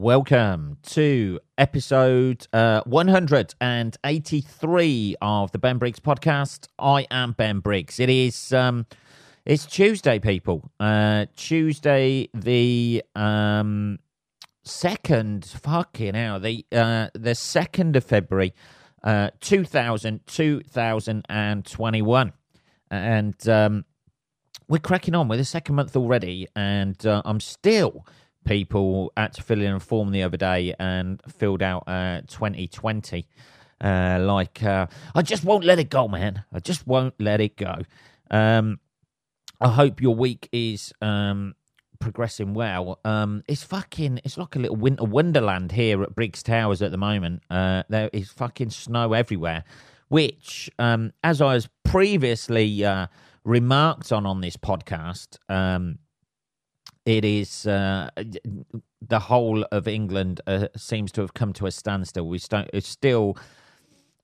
Welcome to episode uh, 183 of the Ben Briggs podcast. I am Ben Briggs. It is um, it's Tuesday, people. Uh, Tuesday, the um, second fucking hell, the uh, the second of February, uh, 2000, 2021. and um, we're cracking on with the second month already, and uh, I'm still people had to fill in a form the other day and filled out uh, 2020. Uh, like, uh, I just won't let it go, man. I just won't let it go. Um, I hope your week is um, progressing well. Um, it's fucking, it's like a little winter wonderland here at Briggs Towers at the moment. Uh, there is fucking snow everywhere, which, um, as I was previously uh, remarked on on this podcast, um, it is uh, the whole of England uh, seems to have come to a standstill. We st- it's still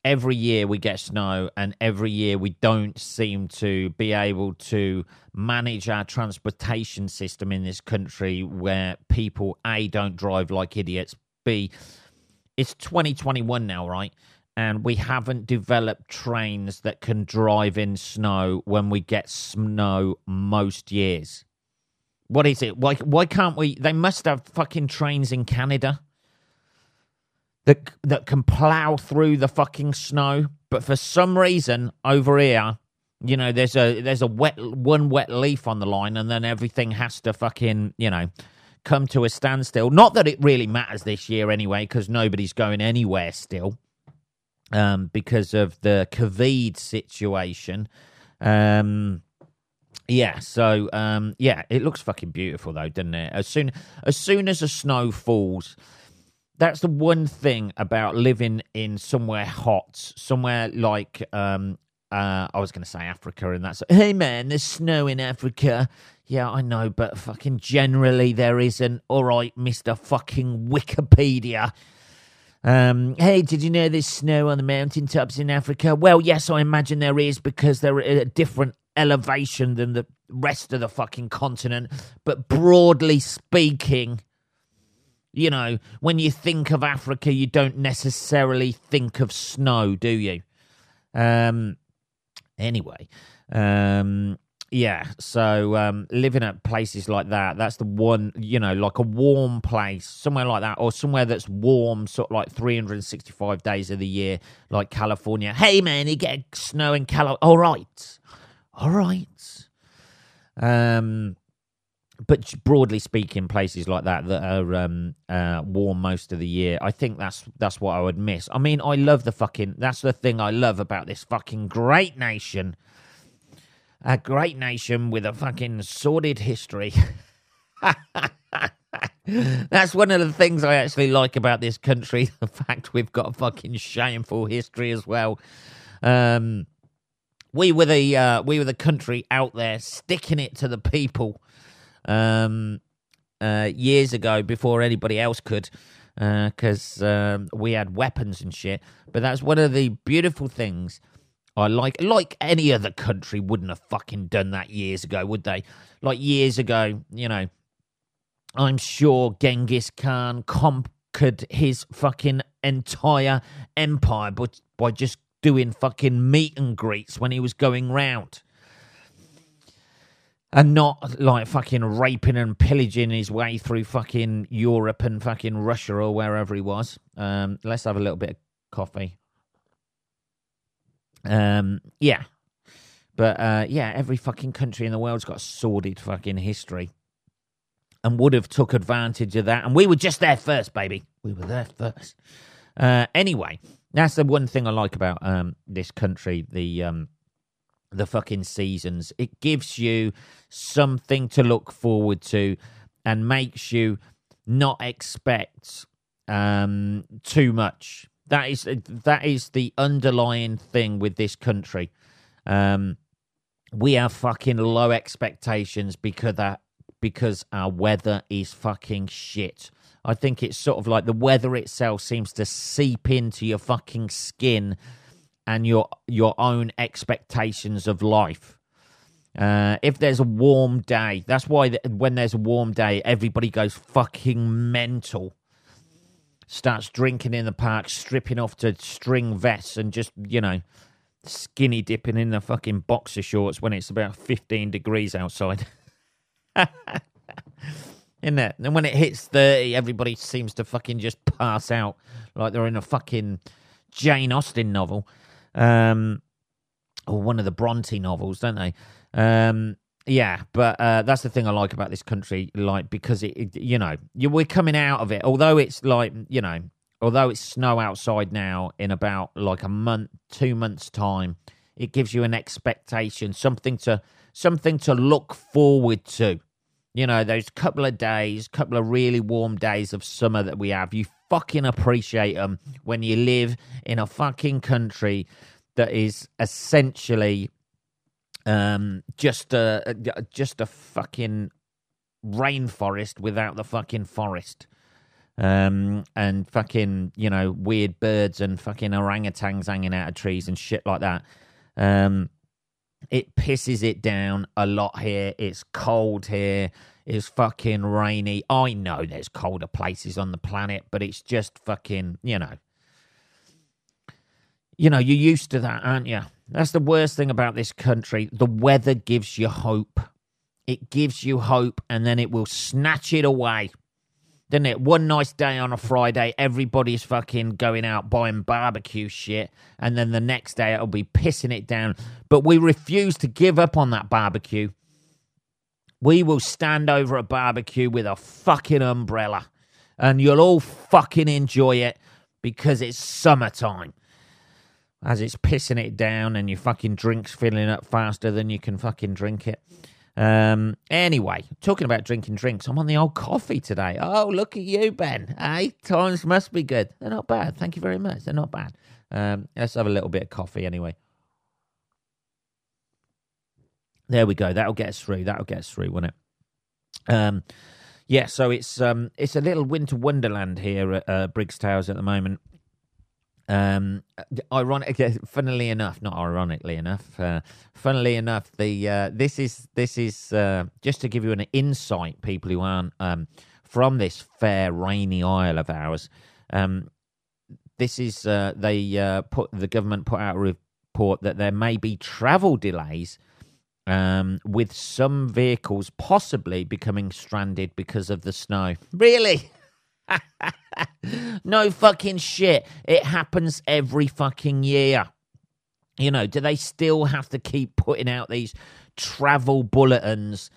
every year we get snow, and every year we don't seem to be able to manage our transportation system in this country, where people a don't drive like idiots, b it's 2021 now, right? And we haven't developed trains that can drive in snow when we get snow most years. What is it? Why why can't we? They must have fucking trains in Canada that that can plow through the fucking snow. But for some reason over here, you know, there's a there's a wet one wet leaf on the line, and then everything has to fucking you know come to a standstill. Not that it really matters this year anyway, because nobody's going anywhere still, um, because of the COVID situation. Um, yeah, so um, yeah, it looks fucking beautiful though, doesn't it? As soon as soon as the snow falls, that's the one thing about living in somewhere hot, somewhere like um, uh, I was going to say Africa, and that's hey man, there's snow in Africa. Yeah, I know, but fucking generally there isn't. All right, Mister Fucking Wikipedia. Um, hey, did you know there's snow on the mountaintops in Africa? Well, yes, I imagine there is because they're a different elevation than the rest of the fucking continent. But broadly speaking, you know, when you think of Africa, you don't necessarily think of snow, do you? Um, anyway, um, yeah. So um, living at places like that, that's the one, you know, like a warm place, somewhere like that, or somewhere that's warm, sort of like 365 days of the year, like California. Hey, man, you get snow in California. All right all right. Um, but broadly speaking, places like that that are um, uh, warm most of the year, I think that's that's what I would miss. I mean, I love the fucking. That's the thing I love about this fucking great nation. A great nation with a fucking sordid history. that's one of the things I actually like about this country. The fact we've got a fucking shameful history as well. Um, we were the uh, we were the country out there sticking it to the people um, uh, years ago before anybody else could because uh, um, we had weapons and shit. But that's one of the beautiful things I like. Like any other country wouldn't have fucking done that years ago, would they? Like years ago, you know. I'm sure Genghis Khan conquered his fucking entire empire, but by just doing fucking meet and greets when he was going round. And not like fucking raping and pillaging his way through fucking Europe and fucking Russia or wherever he was. Um, let's have a little bit of coffee. Um, yeah. But uh, yeah, every fucking country in the world's got a sordid fucking history and would have took advantage of that. And we were just there first, baby. We were there first. Uh, anyway, that's the one thing I like about um, this country. The um, the fucking seasons. It gives you something to look forward to, and makes you not expect um, too much. That is that is the underlying thing with this country. Um, we have fucking low expectations because that because our weather is fucking shit. I think it's sort of like the weather itself seems to seep into your fucking skin and your your own expectations of life. Uh, if there's a warm day, that's why when there's a warm day, everybody goes fucking mental. starts drinking in the park, stripping off to string vests, and just you know skinny dipping in the fucking boxer shorts when it's about 15 degrees outside. Isn't it? And when it hits 30, everybody seems to fucking just pass out like they're in a fucking Jane Austen novel. Um, or one of the Bronte novels, don't they? Um, yeah, but uh, that's the thing I like about this country, like because it, it you know, you, we're coming out of it. Although it's like, you know, although it's snow outside now in about like a month, two months time, it gives you an expectation, something to something to look forward to. You know, those couple of days, couple of really warm days of summer that we have, you fucking appreciate them when you live in a fucking country that is essentially um, just a just a fucking rainforest without the fucking forest um, and fucking you know weird birds and fucking orangutans hanging out of trees and shit like that. Um, it pisses it down a lot here. It's cold here. It's fucking rainy. I know there's colder places on the planet, but it's just fucking you know. You know, you're used to that, aren't you? That's the worst thing about this country. The weather gives you hope. It gives you hope, and then it will snatch it away didn't it? One nice day on a Friday, everybody's fucking going out buying barbecue shit, and then the next day it'll be pissing it down. But we refuse to give up on that barbecue. We will stand over a barbecue with a fucking umbrella, and you'll all fucking enjoy it because it's summertime. As it's pissing it down, and your fucking drink's filling up faster than you can fucking drink it. Um, anyway, talking about drinking drinks, I'm on the old coffee today. Oh, look at you, Ben. Hey, times must be good. They're not bad. Thank you very much. They're not bad. Um, let's have a little bit of coffee anyway. There we go. That'll get us through. That'll get us through, won't it? Um, yeah. So it's um, it's a little winter wonderland here at uh, Briggs Towers at the moment. Um, ironic, funnily enough, not ironically enough, uh, funnily enough, the uh, this is this is uh, just to give you an insight, people who aren't um, from this fair rainy isle of ours. Um, this is uh, they uh, put the government put out a report that there may be travel delays um, with some vehicles possibly becoming stranded because of the snow. Really? no fucking shit. It happens every fucking year. You know, do they still have to keep putting out these travel bulletins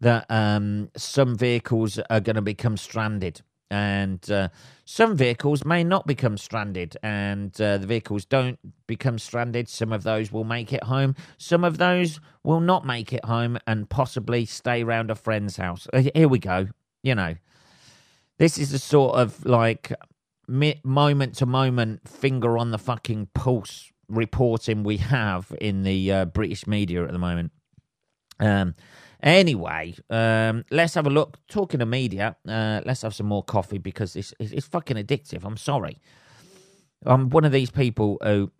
that um, some vehicles are going to become stranded? And uh, some vehicles may not become stranded, and uh, the vehicles don't become stranded. Some of those will make it home. Some of those will not make it home and possibly stay around a friend's house. Uh, here we go. You know, this is a sort of like moment to moment finger on the fucking pulse reporting we have in the uh, British media at the moment. Um, anyway, um, let's have a look. Talking of media, uh, let's have some more coffee because it's, it's fucking addictive. I'm sorry. I'm one of these people who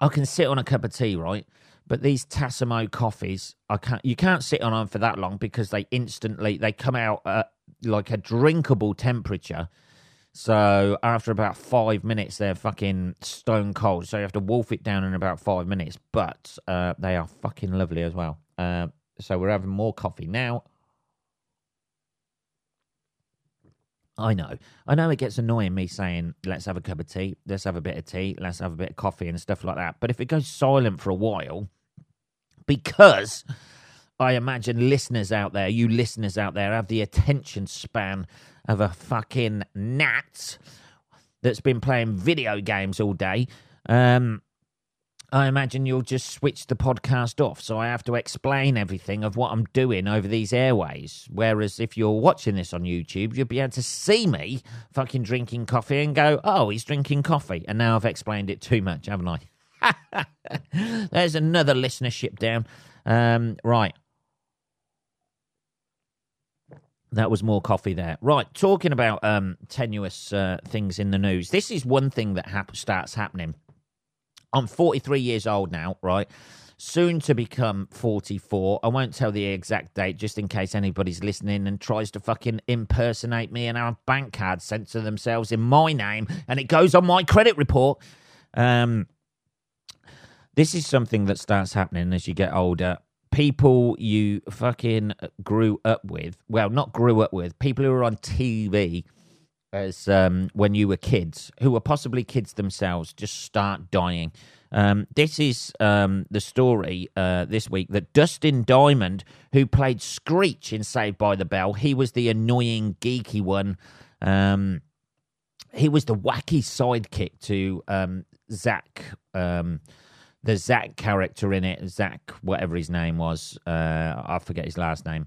I can sit on a cup of tea, right? But these Tassimo coffees, I can't. You can't sit on them for that long because they instantly they come out at like a drinkable temperature. So after about five minutes, they're fucking stone cold. So you have to wolf it down in about five minutes. But uh, they are fucking lovely as well. Uh, so we're having more coffee now. I know. I know it gets annoying me saying, let's have a cup of tea, let's have a bit of tea, let's have a bit of coffee and stuff like that. But if it goes silent for a while, because I imagine listeners out there, you listeners out there, have the attention span of a fucking gnat that's been playing video games all day. Um, I imagine you'll just switch the podcast off. So I have to explain everything of what I'm doing over these airways. Whereas if you're watching this on YouTube, you'll be able to see me fucking drinking coffee and go, oh, he's drinking coffee. And now I've explained it too much, haven't I? There's another listenership down. Um, right. That was more coffee there. Right, talking about um, tenuous uh, things in the news. This is one thing that hap- starts happening. I'm 43 years old now, right? soon to become 44. I won't tell the exact date just in case anybody's listening and tries to fucking impersonate me and have bank card sent to themselves in my name and it goes on my credit report. Um, this is something that starts happening as you get older. People you fucking grew up with, well, not grew up with, people who are on TV as um, when you were kids, who were possibly kids themselves, just start dying. Um, this is um, the story uh, this week that Dustin Diamond, who played Screech in Saved by the Bell, he was the annoying, geeky one. Um, he was the wacky sidekick to um, Zach, um, the Zach character in it. Zach, whatever his name was, uh, I forget his last name.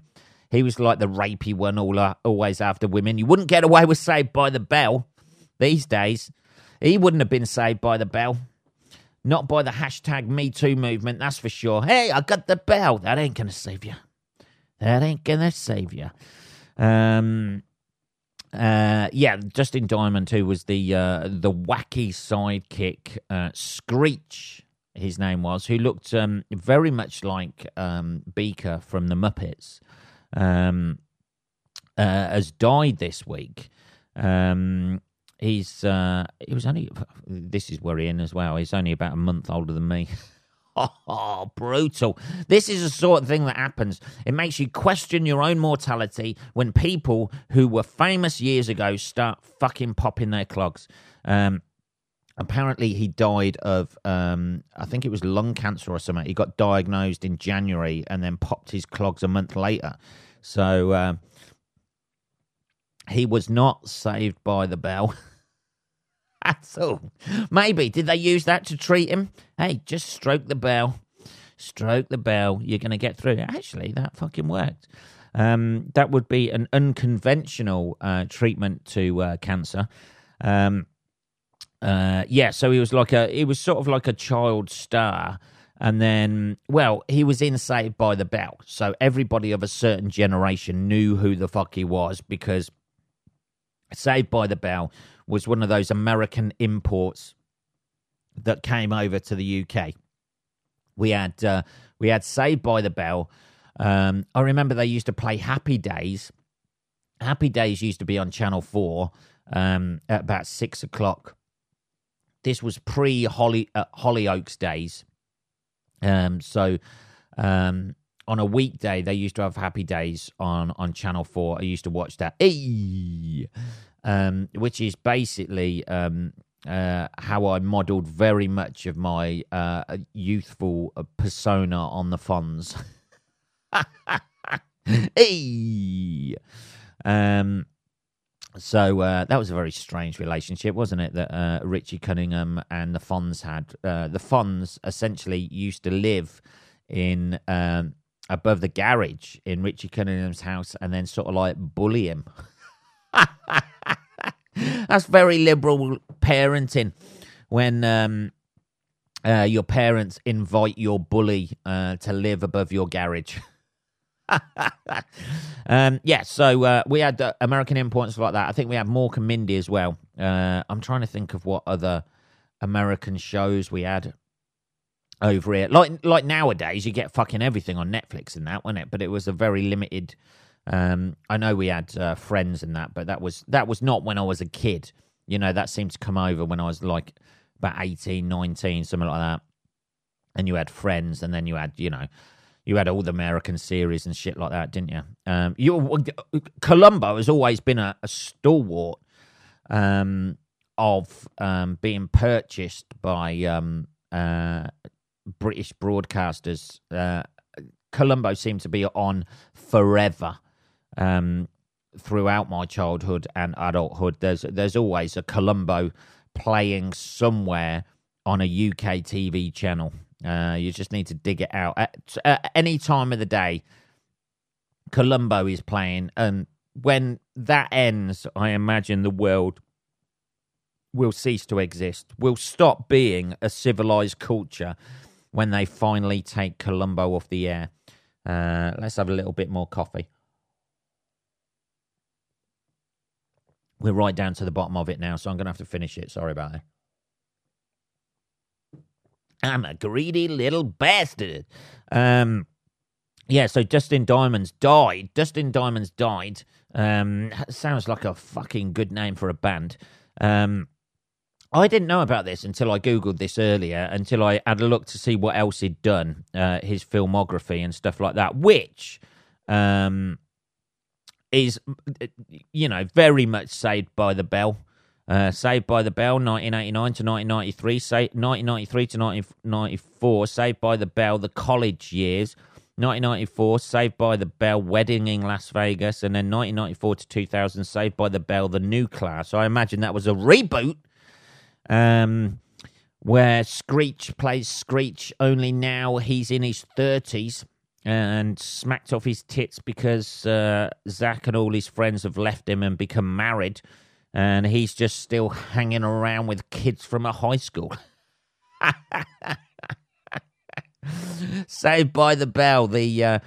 He was like the rapey one, all, uh, always after women. You wouldn't get away with Saved by the Bell these days. He wouldn't have been saved by the bell. Not by the hashtag Me Too movement, that's for sure. Hey, I got the bell. That ain't gonna save you. That ain't gonna save you. Um, uh, yeah, Dustin Diamond, who was the uh, the wacky sidekick, uh, Screech, his name was, who looked um, very much like um, Beaker from the Muppets, um, uh, has died this week. Um, he's uh, he was only this is worrying as well. He's only about a month older than me. Oh, brutal. This is the sort of thing that happens. It makes you question your own mortality when people who were famous years ago start fucking popping their clogs. Um, apparently, he died of, um, I think it was lung cancer or something. He got diagnosed in January and then popped his clogs a month later. So uh, he was not saved by the bell. That's all. Maybe. Did they use that to treat him? Hey, just stroke the bell. Stroke the bell. You're going to get through. It. Actually, that fucking worked. Um, that would be an unconventional uh, treatment to uh, cancer. Um, uh, yeah, so he was like a, he was sort of like a child star. And then, well, he was in Saved by the Bell. So everybody of a certain generation knew who the fuck he was because Saved by the Bell was one of those American imports that came over to the UK. We had uh, we had Saved by the Bell. Um, I remember they used to play Happy Days. Happy Days used to be on Channel Four um, at about six o'clock. This was pre Holly uh, Hollyoaks days. Um, so um, on a weekday, they used to have Happy Days on on Channel Four. I used to watch that. Um, which is basically um, uh, how I modelled very much of my uh, youthful persona on the Fonz. um, so uh, that was a very strange relationship, wasn't it? That uh, Richie Cunningham and the Fonz had. Uh, the Fonz essentially used to live in um, above the garage in Richie Cunningham's house, and then sort of like bully him. That's very liberal parenting when um, uh, your parents invite your bully uh, to live above your garage. um, yeah, so uh, we had uh, American imports like that. I think we had Mork and Mindy as well. Uh, I'm trying to think of what other American shows we had over here. Like like nowadays, you get fucking everything on Netflix and that, wasn't it? But it was a very limited um, I know we had uh, friends and that, but that was that was not when I was a kid. You know, that seemed to come over when I was like about 18, 19, something like that. And you had friends, and then you had, you know, you had all the American series and shit like that, didn't you? Um, you Columbo has always been a, a stalwart um, of um, being purchased by um, uh, British broadcasters. Uh, Columbo seemed to be on forever um, throughout my childhood and adulthood. There's there's always a Columbo playing somewhere on a UK TV channel. Uh, you just need to dig it out at, at any time of the day. Columbo is playing, and when that ends, I imagine the world will cease to exist. Will stop being a civilized culture when they finally take Columbo off the air. Uh, let's have a little bit more coffee. We're right down to the bottom of it now, so I'm going to have to finish it. Sorry about it. I'm a greedy little bastard. Um, yeah, so Dustin Diamonds died. Dustin Diamonds died. Um, sounds like a fucking good name for a band. Um, I didn't know about this until I googled this earlier. Until I had a look to see what else he'd done, uh, his filmography and stuff like that, which um, is, you know, very much Saved by the Bell. Uh, Saved by the Bell, 1989 to 1993, say, 1993 to 1994, Saved by the Bell, the college years, 1994, Saved by the Bell, Wedding in Las Vegas, and then 1994 to 2000, Saved by the Bell, the new class. I imagine that was a reboot um, where Screech plays Screech, only now he's in his 30s and smacked off his tits because uh, Zach and all his friends have left him and become married, and he's just still hanging around with kids from a high school. Saved by the Bell, the uh,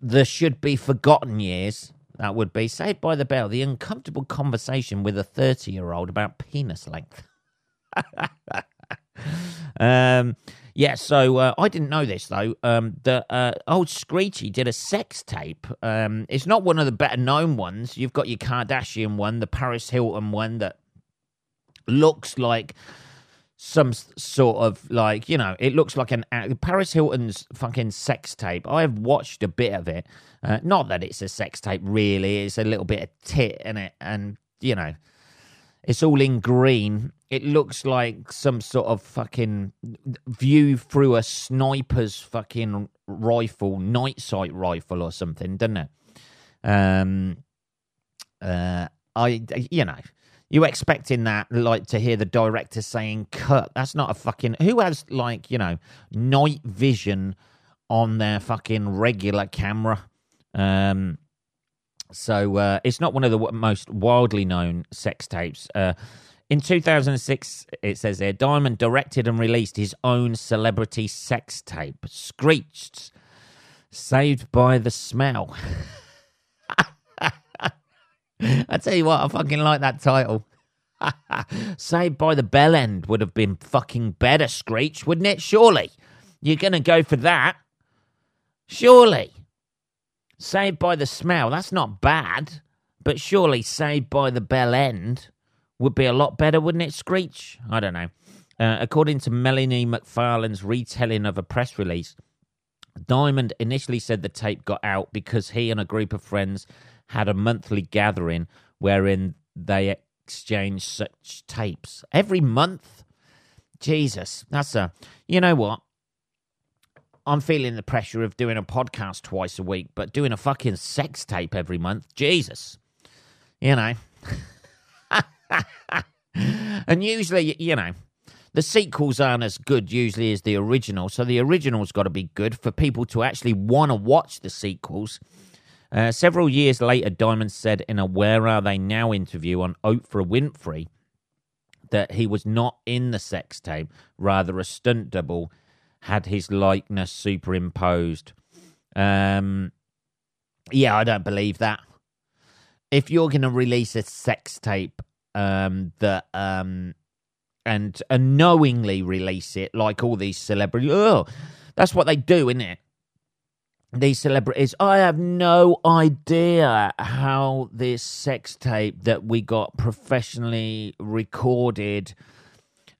the should be forgotten years. That would be Saved by the Bell, the uncomfortable conversation with a thirty year old about penis length. um, yeah, so uh, I didn't know this though. Um, the uh, old Screechy did a sex tape. Um, it's not one of the better known ones. You've got your Kardashian one, the Paris Hilton one that looks like some sort of like you know it looks like an paris hilton's fucking sex tape i have watched a bit of it uh, not that it's a sex tape really it's a little bit of tit in it and you know it's all in green it looks like some sort of fucking view through a sniper's fucking rifle night sight rifle or something doesn't it? Um uh i you know you expecting that like to hear the director saying cut that's not a fucking who has like you know night vision on their fucking regular camera? Um so uh, it's not one of the most wildly known sex tapes. Uh, in 2006 it says there diamond directed and released his own celebrity sex tape screeched saved by the smell I tell you what, I fucking like that title. Saved by the Bell End would have been fucking better, Screech, wouldn't it? Surely. You're going to go for that? Surely. Saved by the Smell, that's not bad. But surely Saved by the Bell End would be a lot better, wouldn't it, Screech? I don't know. Uh, according to Melanie McFarlane's retelling of a press release, Diamond initially said the tape got out because he and a group of friends had a monthly gathering wherein they exchanged such tapes every month. Jesus, that's a. You know what? I'm feeling the pressure of doing a podcast twice a week, but doing a fucking sex tape every month. Jesus. You know. and usually, you know, the sequels aren't as good usually as the original. So the original's got to be good for people to actually want to watch the sequels. Uh, several years later, Diamond said in a Where Are They Now interview on Oprah Winfrey that he was not in the sex tape, rather, a stunt double had his likeness superimposed. Um, yeah, I don't believe that. If you're going to release a sex tape um, that um, and unknowingly release it, like all these celebrities, oh, that's what they do, isn't it? these celebrities. I have no idea how this sex tape that we got professionally recorded,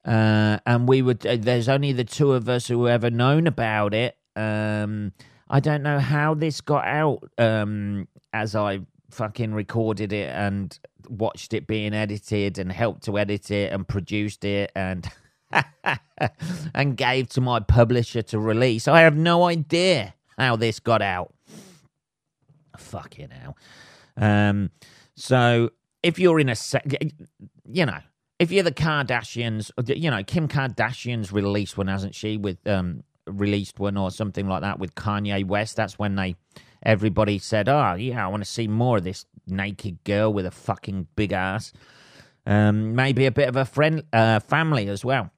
uh, and we would. Uh, there's only the two of us who ever known about it. Um, I don't know how this got out um, as I fucking recorded it and watched it being edited and helped to edit it and produced it and. and gave to my publisher to release. I have no idea how this got out. Fucking hell. Um, so if you're in a sec, you know, if you're the Kardashians, you know, Kim Kardashian's released one, hasn't she? With um, released one or something like that with Kanye West. That's when they everybody said, "Oh, yeah, I want to see more of this naked girl with a fucking big ass." Um, maybe a bit of a friend, uh, family as well,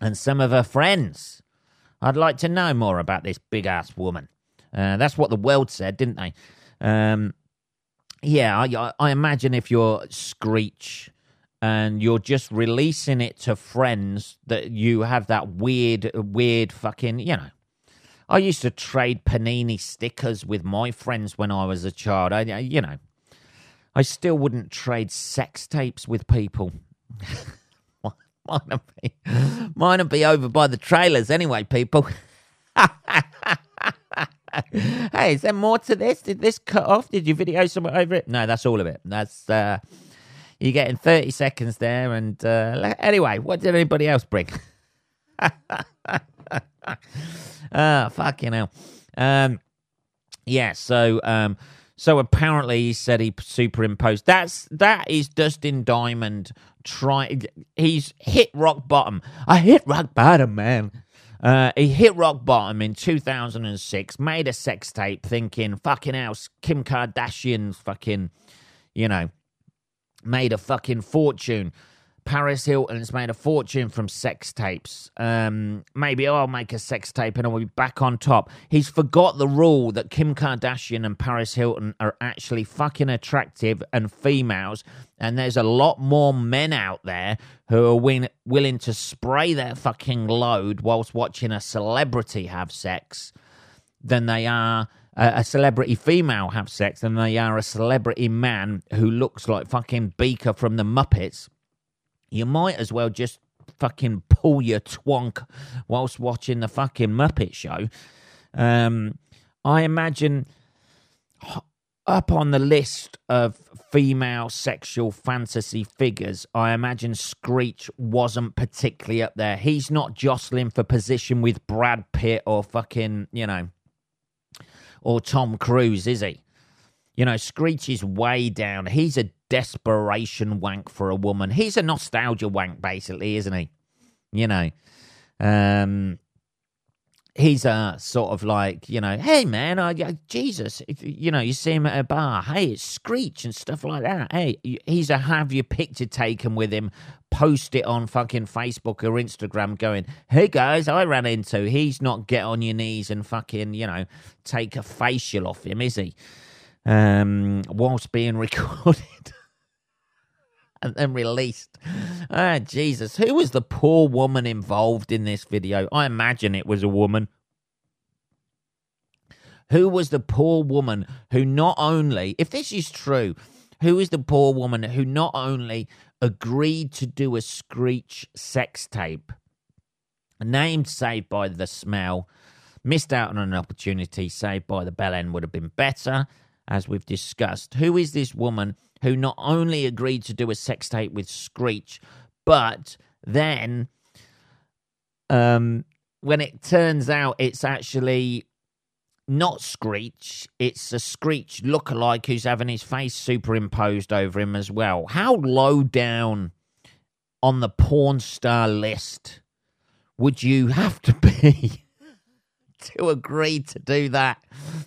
and some of her friends I'd like to know more about this big ass woman. Uh, that's what the world said, didn't they? Um, yeah, I, I, imagine if you're Screech and you're just releasing it to friends that you have that weird, weird fucking, you know. I used to trade panini stickers with my friends when I was a child. I, you know, I still wouldn't trade sex tapes with people. mine'd be, mine'd be over by the trailers anyway, people. hey, is there more to this? Did this cut off? Did you video somewhere over it? No, that's all of it. That's uh you're getting 30 seconds there. And uh, anyway, what did anybody else bring? Ah, fucking hell. Um, yeah, so um, so apparently he said he superimposed. That's that is Dustin Diamond trying. He's hit rock bottom. I hit rock bottom, man. Uh, he hit rock bottom in 2006, made a sex tape thinking, fucking else, Kim Kardashian's fucking, you know, made a fucking fortune. Paris Hilton's made a fortune from sex tapes. Um, maybe I'll make a sex tape and I'll be back on top. He's forgot the rule that Kim Kardashian and Paris Hilton are actually fucking attractive and females, and there's a lot more men out there who are win- willing to spray their fucking load whilst watching a celebrity have sex than they are a celebrity female have sex than they are a celebrity man who looks like fucking Beaker from the Muppets, you might as well just fucking pull your twonk whilst watching the fucking Muppet Show. Um, I imagine up on the list of female sexual fantasy figures, I imagine Screech wasn't particularly up there. He's not jostling for position with Brad Pitt or fucking, you know, or Tom Cruise, is he? You know, Screech is way down. He's a desperation wank for a woman. He's a nostalgia wank, basically, isn't he? You know, um, he's a sort of like, you know, hey man, I, Jesus, if, you know, you see him at a bar, hey, it's Screech and stuff like that. Hey, he's a have your picture taken with him, post it on fucking Facebook or Instagram, going, hey guys, I ran into. He's not get on your knees and fucking, you know, take a facial off him, is he? Um, whilst being recorded. and then released. Ah, Jesus. Who was the poor woman involved in this video? I imagine it was a woman. Who was the poor woman who not only, if this is true, who is the poor woman who not only agreed to do a Screech sex tape, named Saved by the Smell, missed out on an opportunity, Saved by the Bell End would have been better, as we've discussed. Who is this woman who not only agreed to do a sex tape with Screech, but then um, when it turns out it's actually not Screech, it's a Screech lookalike who's having his face superimposed over him as well. How low down on the porn star list would you have to be to agree to do that?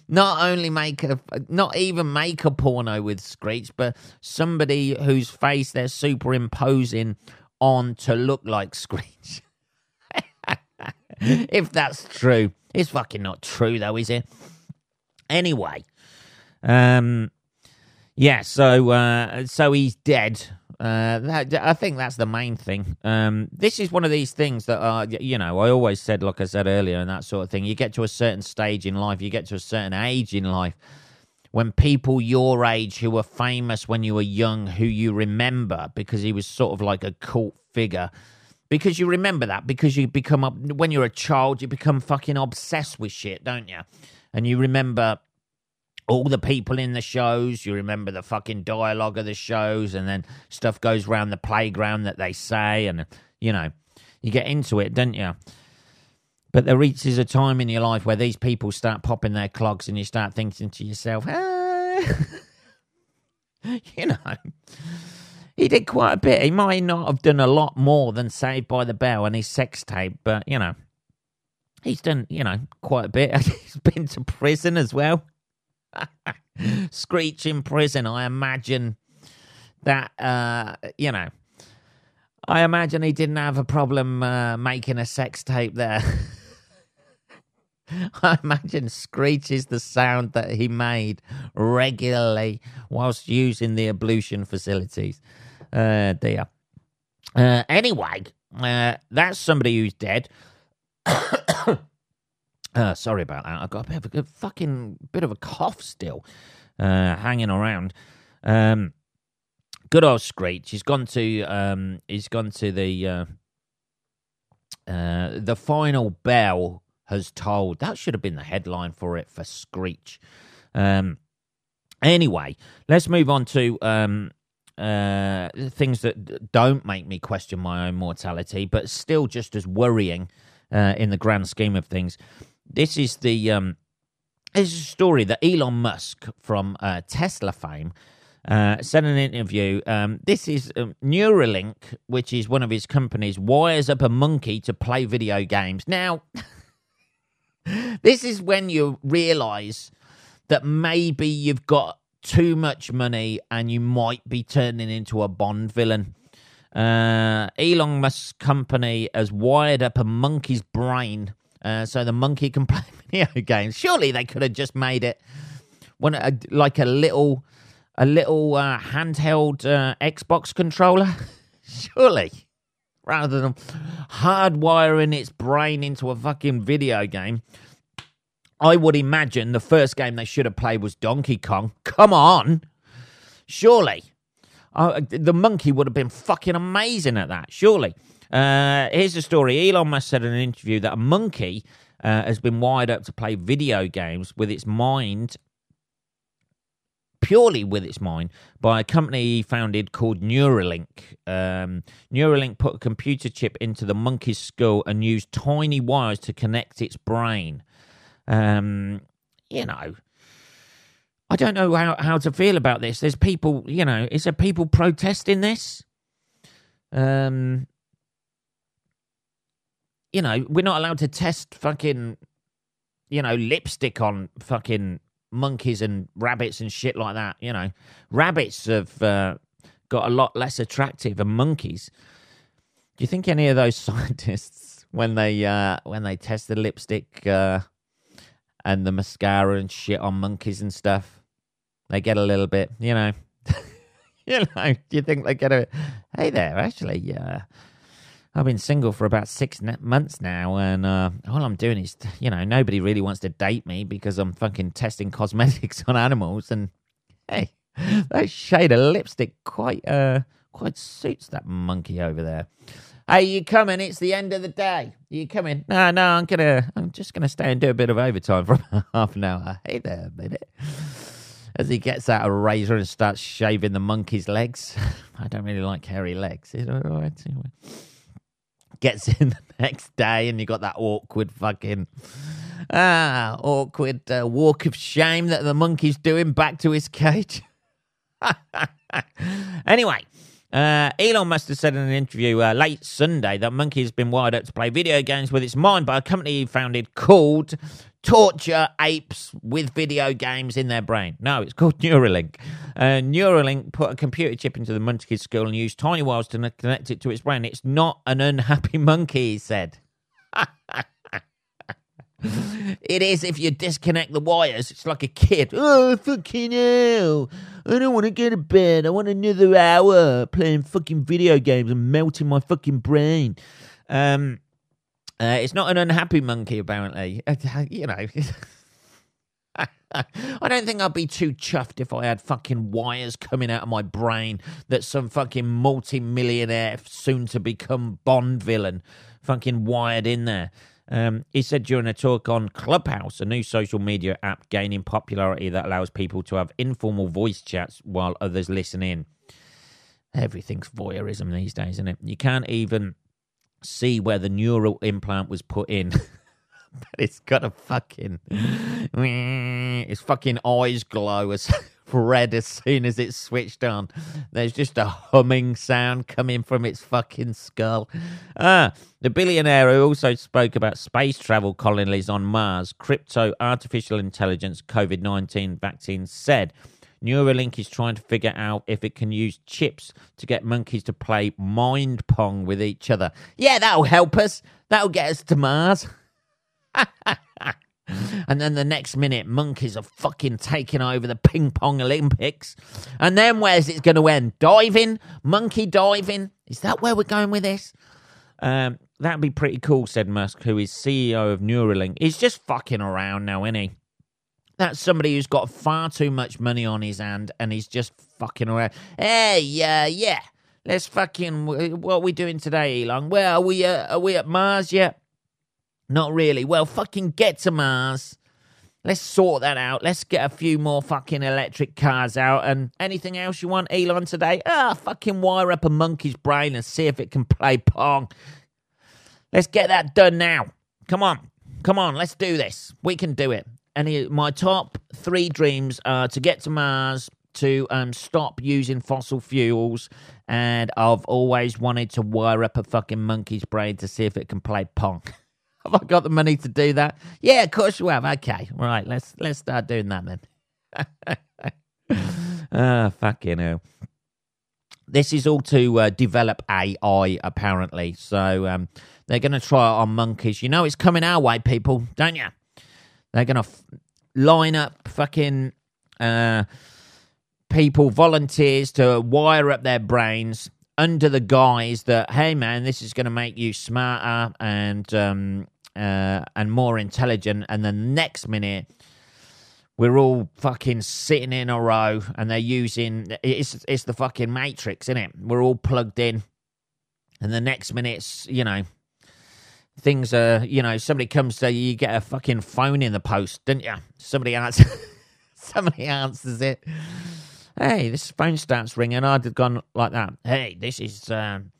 Not only make a, not even make a porno with Screech, but somebody whose face they're superimposing on to look like Screech. if that's true. It's fucking not true though, is it? Anyway, um, yeah. So, uh, so he's dead. Uh, that, I think that's the main thing. Um, this is one of these things that are, you know, I always said, like I said earlier, and that sort of thing. You get to a certain stage in life, you get to a certain age in life, when people your age who were famous when you were young, who you remember because he was sort of like a cult figure, because you remember that because you become when you're a child you become fucking obsessed with shit don't you and you remember all the people in the shows you remember the fucking dialogue of the shows and then stuff goes around the playground that they say and you know you get into it don't you but there reaches a time in your life where these people start popping their clogs and you start thinking to yourself ah. you know he did quite a bit. He might not have done a lot more than Saved by the Bell and his sex tape, but you know, he's done you know quite a bit. he's been to prison as well. Screech in prison. I imagine that uh, you know. I imagine he didn't have a problem uh, making a sex tape there. I imagine Screech is the sound that he made regularly whilst using the ablution facilities. Uh, dear. Uh, anyway, uh, that's somebody who's dead. uh, sorry about that. I've got a bit of a, a fucking bit of a cough still uh, hanging around. Um, good old Screech. He's gone to um, he's gone to the uh, uh, the final bell has tolled. That should have been the headline for it for Screech. Um, anyway, let's move on to um, uh, things that don't make me question my own mortality, but still just as worrying uh, in the grand scheme of things. This is the um, this is a story that Elon Musk from uh, Tesla fame uh, an interview. Um, this is um, Neuralink, which is one of his companies, wires up a monkey to play video games. Now, this is when you realize that maybe you've got too much money and you might be turning into a Bond villain. Uh, Elon Musk's company has wired up a monkey's brain uh, so the monkey can play video games. Surely they could have just made it one a, like a little a little uh, handheld uh, Xbox controller. Surely, rather than hardwiring its brain into a fucking video game. I would imagine the first game they should have played was Donkey Kong. Come on. Surely. Uh, the monkey would have been fucking amazing at that, surely. Uh, here's the story Elon Musk said in an interview that a monkey uh, has been wired up to play video games with its mind purely with its mind by a company he founded called Neuralink. Um, Neuralink put a computer chip into the monkey's skull and used tiny wires to connect its brain. Um, you know, I don't know how, how to feel about this. There's people, you know, is there people protesting this? Um, you know, we're not allowed to test fucking, you know, lipstick on fucking monkeys and rabbits and shit like that. You know, rabbits have uh, got a lot less attractive than monkeys. Do you think any of those scientists, when they uh, when they test the lipstick uh, and the mascara and shit on monkeys and stuff, they get a little bit, you know, you know, do you think they get a, hey there, actually, yeah. I've been single for about six months now, and uh, all I'm doing is, you know, nobody really wants to date me because I'm fucking testing cosmetics on animals. And hey, that shade of lipstick quite, uh, quite suits that monkey over there. Hey, you coming? It's the end of the day. You coming? No, no, I'm gonna, I'm just gonna stay and do a bit of overtime for half an hour. Hey there, minute. As he gets out a razor and starts shaving the monkey's legs. I don't really like hairy legs. Is it all right? Gets in the next day and you got that awkward fucking ah awkward uh, walk of shame that the monkey's doing back to his cage. anyway, uh, Elon Musk has said in an interview uh, late Sunday that Monkey has been wired up to play video games with its mind by a company he founded called Torture Apes with Video Games in Their Brain. No, it's called Neuralink. Uh, Neuralink put a computer chip into the monkey's skull and used tiny wires to connect it to its brain. It's not an unhappy monkey, he said. it is if you disconnect the wires. It's like a kid. Oh, fucking hell. I don't want to go to bed. I want another hour playing fucking video games and melting my fucking brain. Um, uh, it's not an unhappy monkey, apparently. you know. I don't think I'd be too chuffed if I had fucking wires coming out of my brain that some fucking multi-millionaire, soon to become Bond villain, fucking wired in there. Um, he said during a talk on Clubhouse, a new social media app gaining popularity that allows people to have informal voice chats while others listen in. Everything's voyeurism these days, isn't it? You can't even see where the neural implant was put in. but it's got a fucking. Its fucking eyes glow as red as soon as it's switched on. There's just a humming sound coming from its fucking skull. Ah, the billionaire who also spoke about space travel colonies on Mars, crypto, artificial intelligence, COVID 19 vaccines said. Neuralink is trying to figure out if it can use chips to get monkeys to play mind pong with each other. Yeah, that'll help us. That'll get us to Mars. and then the next minute, monkeys are fucking taking over the ping pong Olympics. And then where's it going to end? Diving? Monkey diving? Is that where we're going with this? Um, that'd be pretty cool, said Musk, who is CEO of Neuralink. He's just fucking around now, isn't he? That's somebody who's got far too much money on his hand and he's just fucking around. Hey, yeah, yeah. Let's fucking. What are we doing today, Elon? Well, are we, uh, are we at Mars yet? Not really. Well, fucking get to Mars. Let's sort that out. Let's get a few more fucking electric cars out. And anything else you want, Elon, today? Ah, fucking wire up a monkey's brain and see if it can play Pong. Let's get that done now. Come on. Come on, let's do this. We can do it. And my top three dreams are to get to Mars, to um, stop using fossil fuels, and I've always wanted to wire up a fucking monkey's brain to see if it can play Pong. have I got the money to do that? Yeah, of course you have. Okay, right. Let's let's start doing that then. Ah, fucking hell. This is all to uh, develop AI, apparently. So um, they're going to try it on monkeys. You know, it's coming our way, people, don't you? They're going to f- line up fucking uh, people, volunteers, to wire up their brains under the guise that, hey, man, this is going to make you smarter and um, uh, and more intelligent. And the next minute, we're all fucking sitting in a row, and they're using it's it's the fucking Matrix, isn't it? We're all plugged in, and the next minute, you know, things are, you know, somebody comes to you, you get a fucking phone in the post, didn't you? Somebody answers, somebody answers it. Hey, this phone starts ringing. I'd have gone like that. Hey, this is, um,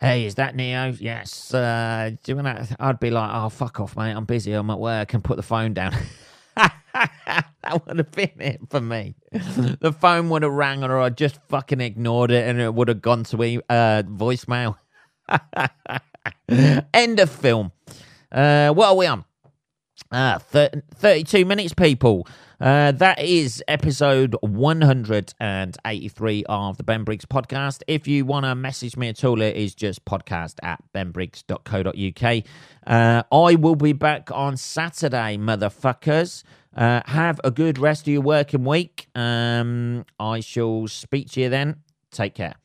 hey, is that Neo? Yes. Uh, do you want to? I'd be like, oh, fuck off, mate. I'm busy. I'm at work and put the phone down. that would have been it for me. the phone would have rang or I just fucking ignored it and it would have gone to uh, voicemail. End of film. Uh, what are we on? Ah, 32 minutes, people. Uh, that is episode 183 of the Ben Briggs podcast. If you want to message me at all, it is just podcast at benbriggs.co.uk. Uh, I will be back on Saturday, motherfuckers. Uh, have a good rest of your working week. Um, I shall speak to you then. Take care.